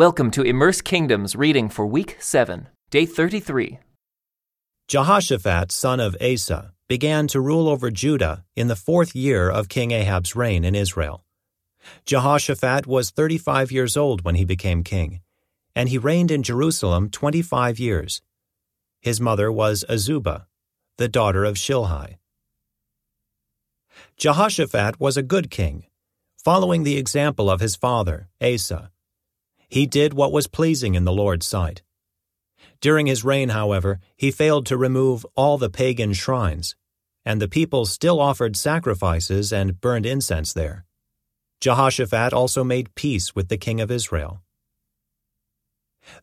Welcome to Immerse Kingdoms reading for week 7, day 33. Jehoshaphat, son of Asa, began to rule over Judah in the fourth year of King Ahab's reign in Israel. Jehoshaphat was 35 years old when he became king, and he reigned in Jerusalem 25 years. His mother was Azubah, the daughter of Shilhi. Jehoshaphat was a good king, following the example of his father, Asa he did what was pleasing in the Lord's sight. During his reign, however, he failed to remove all the pagan shrines, and the people still offered sacrifices and burned incense there. Jehoshaphat also made peace with the king of Israel.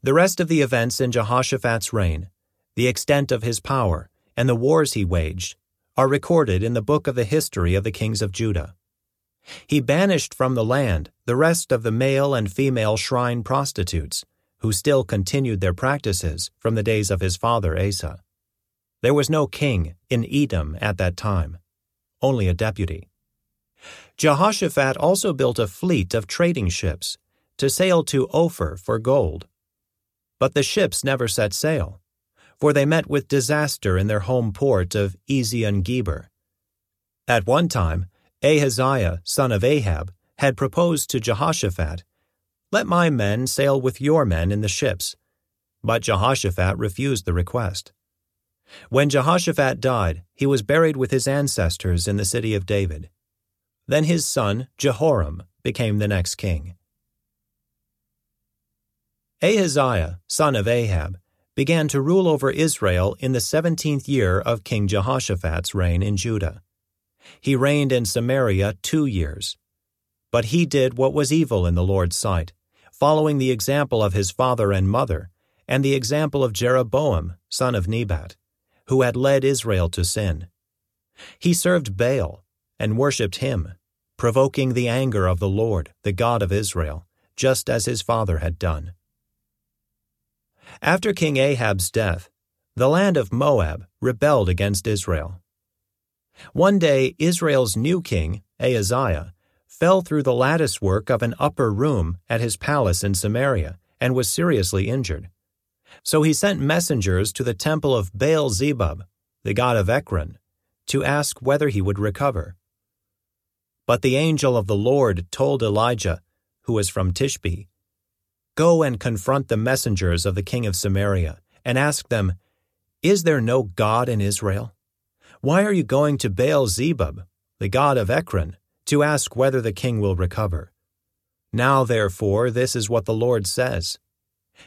The rest of the events in Jehoshaphat's reign, the extent of his power, and the wars he waged, are recorded in the book of the history of the kings of Judah. He banished from the land the rest of the male and female shrine prostitutes, who still continued their practices from the days of his father Asa. There was no king in Edom at that time, only a deputy. Jehoshaphat also built a fleet of trading ships to sail to Ophir for gold. But the ships never set sail, for they met with disaster in their home port of Ezion Geber. At one time, Ahaziah, son of Ahab, had proposed to Jehoshaphat, Let my men sail with your men in the ships. But Jehoshaphat refused the request. When Jehoshaphat died, he was buried with his ancestors in the city of David. Then his son, Jehoram, became the next king. Ahaziah, son of Ahab, began to rule over Israel in the seventeenth year of King Jehoshaphat's reign in Judah. He reigned in Samaria two years. But he did what was evil in the Lord's sight, following the example of his father and mother, and the example of Jeroboam, son of Nebat, who had led Israel to sin. He served Baal and worshipped him, provoking the anger of the Lord, the God of Israel, just as his father had done. After King Ahab's death, the land of Moab rebelled against Israel. One day, Israel's new king, Ahaziah, fell through the lattice work of an upper room at his palace in Samaria and was seriously injured. So he sent messengers to the temple of Baal Zebub, the god of Ekron, to ask whether he would recover. But the angel of the Lord told Elijah, who was from Tishbe, Go and confront the messengers of the king of Samaria, and ask them, Is there no God in Israel? Why are you going to Baal Zebub, the god of Ekron, to ask whether the king will recover? Now, therefore, this is what the Lord says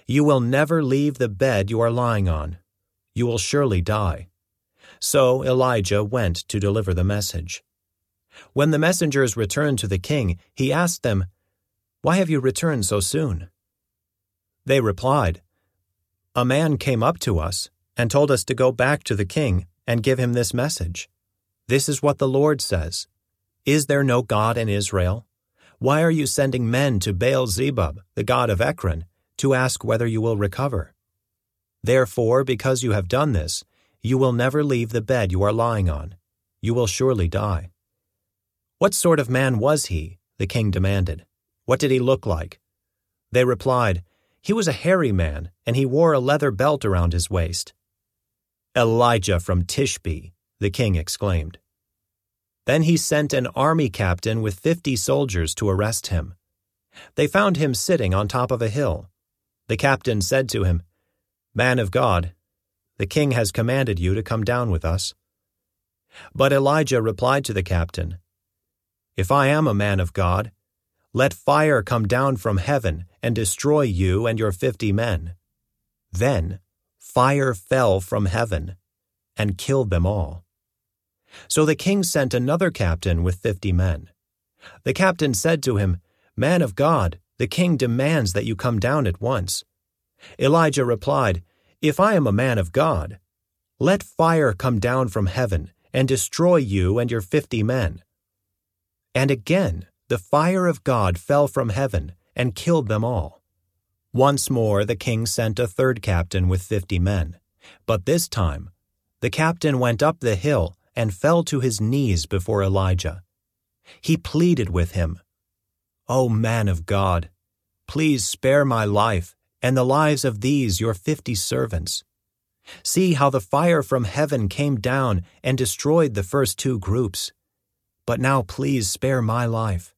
You will never leave the bed you are lying on. You will surely die. So Elijah went to deliver the message. When the messengers returned to the king, he asked them, Why have you returned so soon? They replied, A man came up to us and told us to go back to the king and give him this message This is what the Lord says Is there no God in Israel? Why are you sending men to Baal Zebub, the god of Ekron, to ask whether you will recover? Therefore, because you have done this, you will never leave the bed you are lying on. You will surely die. What sort of man was he? the king demanded. What did he look like? They replied, He was a hairy man, and he wore a leather belt around his waist. Elijah from Tishbe, the king exclaimed. Then he sent an army captain with fifty soldiers to arrest him. They found him sitting on top of a hill. The captain said to him, Man of God, the king has commanded you to come down with us. But Elijah replied to the captain, If I am a man of God, let fire come down from heaven and destroy you and your fifty men. Then fire fell from heaven and killed them all. So the king sent another captain with fifty men. The captain said to him, Man of God, the king demands that you come down at once. Elijah replied, If I am a man of God, let fire come down from heaven and destroy you and your fifty men. And again the fire of God fell from heaven and killed them all. Once more the king sent a third captain with fifty men. But this time, the captain went up the hill and fell to his knees before Elijah. He pleaded with him, O man of God, Please spare my life and the lives of these your fifty servants. See how the fire from heaven came down and destroyed the first two groups. But now please spare my life.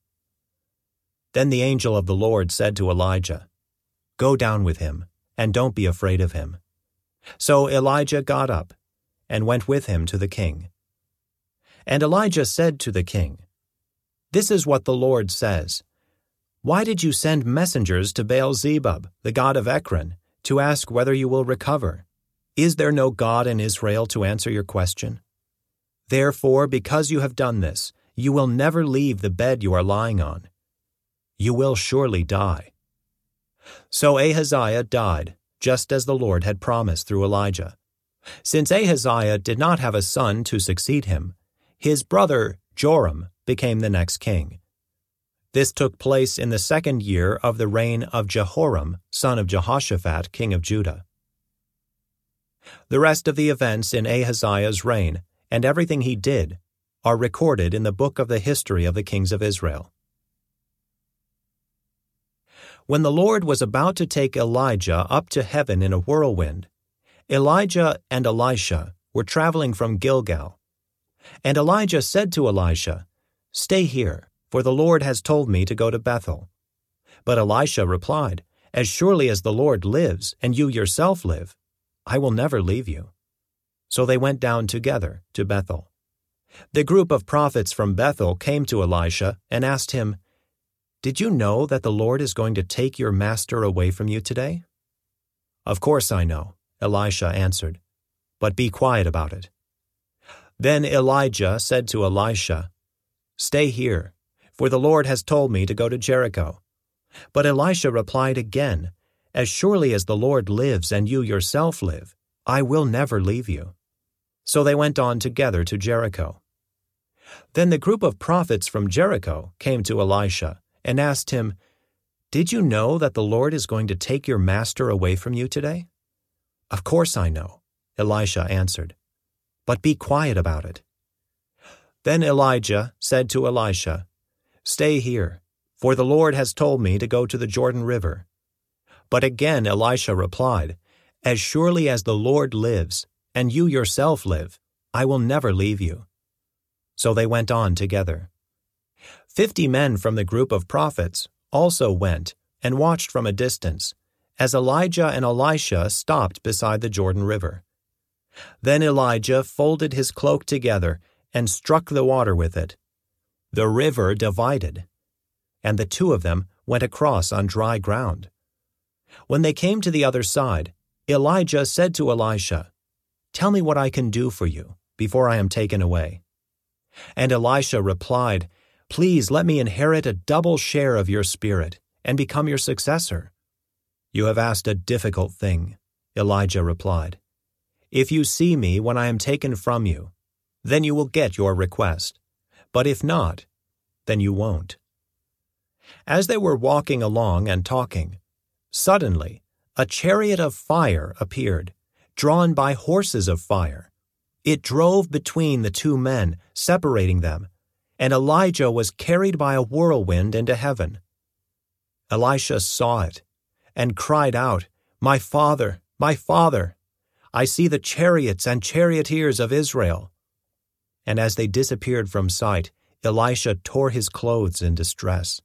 Then the angel of the Lord said to Elijah, Go down with him, and don't be afraid of him. So Elijah got up and went with him to the king. And Elijah said to the king, This is what the Lord says. Why did you send messengers to Baal Zebub, the god of Ekron, to ask whether you will recover? Is there no God in Israel to answer your question? Therefore, because you have done this, you will never leave the bed you are lying on. You will surely die. So Ahaziah died, just as the Lord had promised through Elijah. Since Ahaziah did not have a son to succeed him, his brother Joram became the next king. This took place in the second year of the reign of Jehoram, son of Jehoshaphat, king of Judah. The rest of the events in Ahaziah's reign and everything he did are recorded in the book of the history of the kings of Israel. When the Lord was about to take Elijah up to heaven in a whirlwind, Elijah and Elisha were traveling from Gilgal. And Elijah said to Elisha, Stay here, for the Lord has told me to go to Bethel. But Elisha replied, As surely as the Lord lives, and you yourself live, I will never leave you. So they went down together to Bethel. The group of prophets from Bethel came to Elisha and asked him, Did you know that the Lord is going to take your master away from you today? Of course I know, Elisha answered, but be quiet about it. Then Elijah said to Elisha, Stay here, for the Lord has told me to go to Jericho. But Elisha replied again, as surely as the Lord lives and you yourself live, I will never leave you. So they went on together to Jericho. Then the group of prophets from Jericho came to Elisha and asked him, Did you know that the Lord is going to take your master away from you today? Of course I know, Elisha answered. But be quiet about it. Then Elijah said to Elisha, Stay here, for the Lord has told me to go to the Jordan River. But again Elisha replied, As surely as the Lord lives, and you yourself live, I will never leave you. So they went on together. Fifty men from the group of prophets also went and watched from a distance, as Elijah and Elisha stopped beside the Jordan River. Then Elijah folded his cloak together and struck the water with it. The river divided, and the two of them went across on dry ground. When they came to the other side, Elijah said to Elisha, Tell me what I can do for you before I am taken away. And Elisha replied, Please let me inherit a double share of your spirit and become your successor. You have asked a difficult thing, Elijah replied. If you see me when I am taken from you, then you will get your request. But if not, then you won't. As they were walking along and talking, Suddenly, a chariot of fire appeared, drawn by horses of fire. It drove between the two men, separating them, and Elijah was carried by a whirlwind into heaven. Elisha saw it and cried out, My father, my father! I see the chariots and charioteers of Israel. And as they disappeared from sight, Elisha tore his clothes in distress.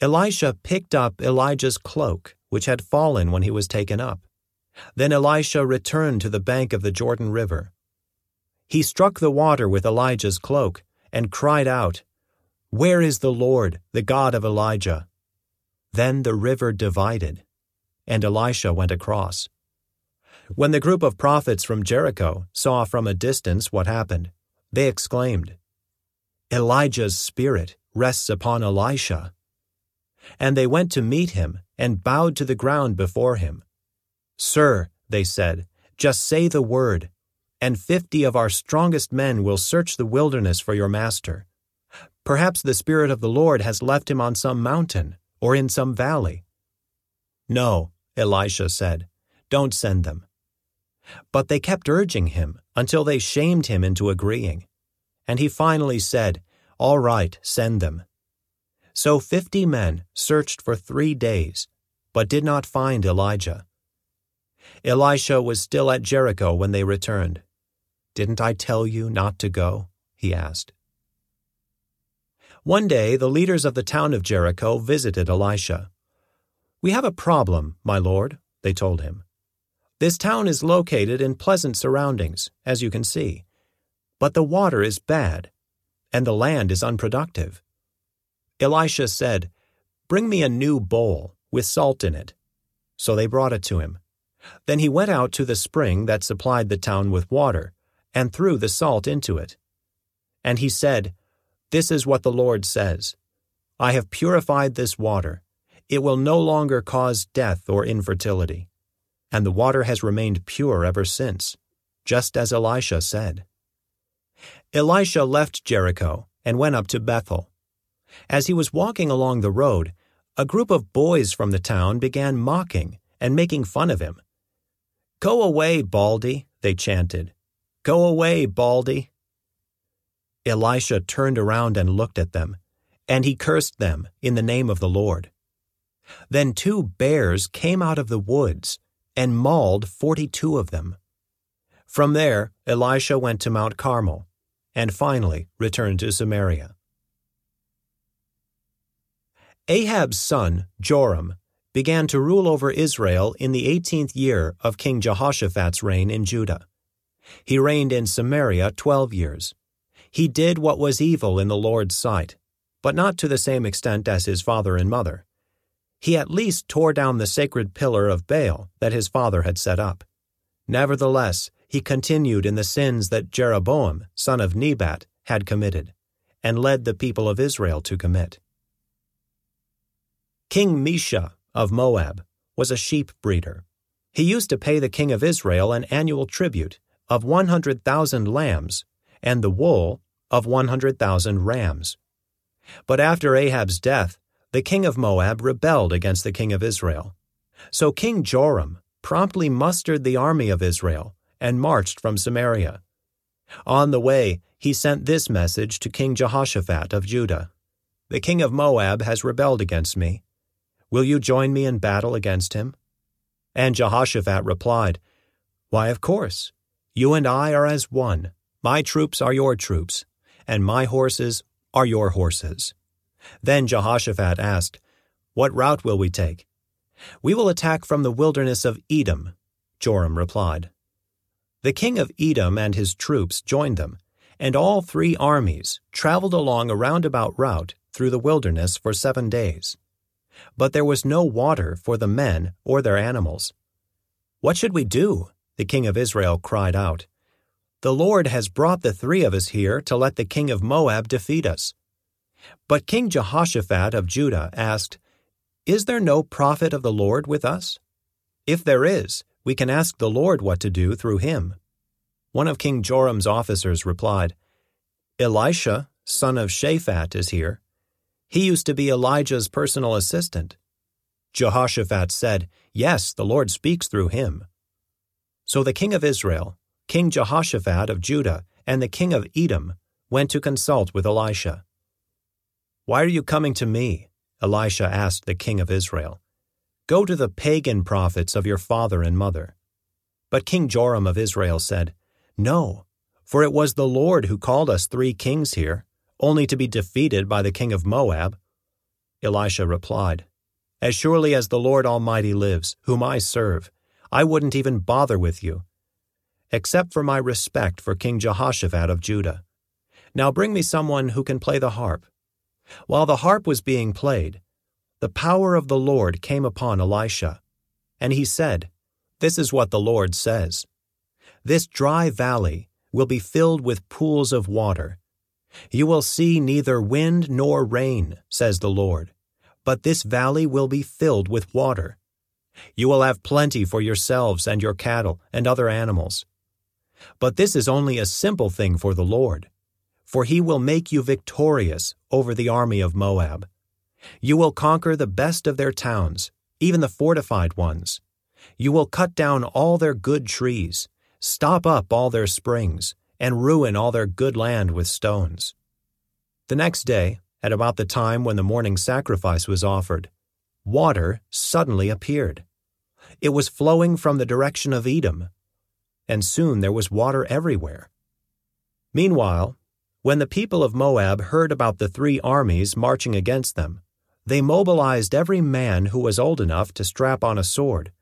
Elisha picked up Elijah's cloak, which had fallen when he was taken up. Then Elisha returned to the bank of the Jordan River. He struck the water with Elijah's cloak and cried out, Where is the Lord, the God of Elijah? Then the river divided, and Elisha went across. When the group of prophets from Jericho saw from a distance what happened, they exclaimed, Elijah's spirit rests upon Elisha. And they went to meet him and bowed to the ground before him. Sir, they said, just say the word, and fifty of our strongest men will search the wilderness for your master. Perhaps the Spirit of the Lord has left him on some mountain or in some valley. No, Elisha said, don't send them. But they kept urging him until they shamed him into agreeing. And he finally said, All right, send them. So fifty men searched for three days, but did not find Elijah. Elisha was still at Jericho when they returned. Didn't I tell you not to go? he asked. One day, the leaders of the town of Jericho visited Elisha. We have a problem, my lord, they told him. This town is located in pleasant surroundings, as you can see, but the water is bad, and the land is unproductive. Elisha said, Bring me a new bowl with salt in it. So they brought it to him. Then he went out to the spring that supplied the town with water, and threw the salt into it. And he said, This is what the Lord says I have purified this water. It will no longer cause death or infertility. And the water has remained pure ever since, just as Elisha said. Elisha left Jericho and went up to Bethel. As he was walking along the road, a group of boys from the town began mocking and making fun of him. Go away, Baldy, they chanted. Go away, Baldy. Elisha turned around and looked at them, and he cursed them in the name of the Lord. Then two bears came out of the woods and mauled forty two of them. From there, Elisha went to Mount Carmel, and finally returned to Samaria. Ahab's son, Joram, began to rule over Israel in the eighteenth year of King Jehoshaphat's reign in Judah. He reigned in Samaria twelve years. He did what was evil in the Lord's sight, but not to the same extent as his father and mother. He at least tore down the sacred pillar of Baal that his father had set up. Nevertheless, he continued in the sins that Jeroboam, son of Nebat, had committed, and led the people of Israel to commit. King Mesha of Moab was a sheep breeder. He used to pay the king of Israel an annual tribute of 100,000 lambs and the wool of 100,000 rams. But after Ahab's death, the king of Moab rebelled against the king of Israel. So King Joram promptly mustered the army of Israel and marched from Samaria. On the way, he sent this message to King Jehoshaphat of Judah The king of Moab has rebelled against me. Will you join me in battle against him? And Jehoshaphat replied, Why, of course. You and I are as one. My troops are your troops, and my horses are your horses. Then Jehoshaphat asked, What route will we take? We will attack from the wilderness of Edom, Joram replied. The king of Edom and his troops joined them, and all three armies traveled along a roundabout route through the wilderness for seven days. But there was no water for the men or their animals. What should we do? The king of Israel cried out. The Lord has brought the three of us here to let the king of Moab defeat us. But King Jehoshaphat of Judah asked, Is there no prophet of the Lord with us? If there is, we can ask the Lord what to do through him. One of King Joram's officers replied, Elisha, son of Shaphat, is here. He used to be Elijah's personal assistant. Jehoshaphat said, Yes, the Lord speaks through him. So the king of Israel, King Jehoshaphat of Judah, and the king of Edom went to consult with Elisha. Why are you coming to me? Elisha asked the king of Israel. Go to the pagan prophets of your father and mother. But King Joram of Israel said, No, for it was the Lord who called us three kings here, only to be defeated by the king of Moab. Elisha replied, As surely as the Lord Almighty lives, whom I serve, I wouldn't even bother with you, except for my respect for King Jehoshaphat of Judah. Now bring me someone who can play the harp. While the harp was being played, the power of the Lord came upon Elisha, and he said, This is what the Lord says This dry valley will be filled with pools of water. You will see neither wind nor rain, says the Lord, but this valley will be filled with water. You will have plenty for yourselves and your cattle and other animals. But this is only a simple thing for the Lord for he will make you victorious over the army of Moab. You will conquer the best of their towns, even the fortified ones. You will cut down all their good trees, stop up all their springs, and ruin all their good land with stones. The next day, at about the time when the morning sacrifice was offered, water suddenly appeared. It was flowing from the direction of Edom, and soon there was water everywhere. Meanwhile, when the people of Moab heard about the three armies marching against them, they mobilized every man who was old enough to strap on a sword,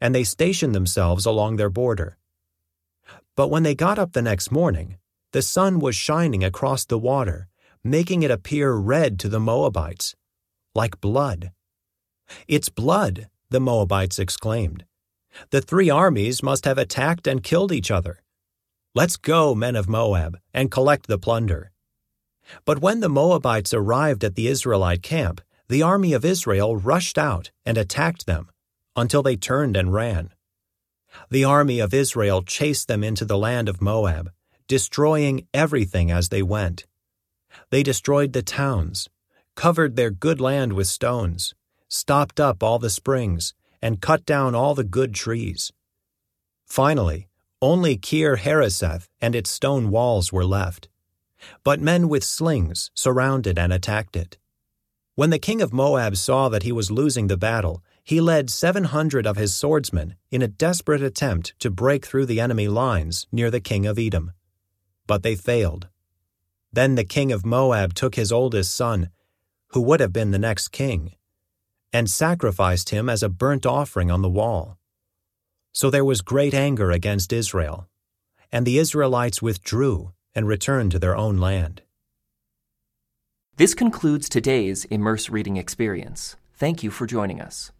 and they stationed themselves along their border. But when they got up the next morning, the sun was shining across the water, making it appear red to the Moabites, like blood. It's blood, the Moabites exclaimed. The three armies must have attacked and killed each other. Let's go, men of Moab, and collect the plunder. But when the Moabites arrived at the Israelite camp, the army of Israel rushed out and attacked them until they turned and ran. The army of Israel chased them into the land of Moab, destroying everything as they went. They destroyed the towns, covered their good land with stones, stopped up all the springs, and cut down all the good trees. Finally, only Kir Hareseth and its stone walls were left. But men with slings surrounded and attacked it. When the king of Moab saw that he was losing the battle, he led 700 of his swordsmen in a desperate attempt to break through the enemy lines near the king of Edom. But they failed. Then the king of Moab took his oldest son, who would have been the next king, and sacrificed him as a burnt offering on the wall. So there was great anger against Israel, and the Israelites withdrew and returned to their own land. This concludes today's Immerse Reading Experience. Thank you for joining us.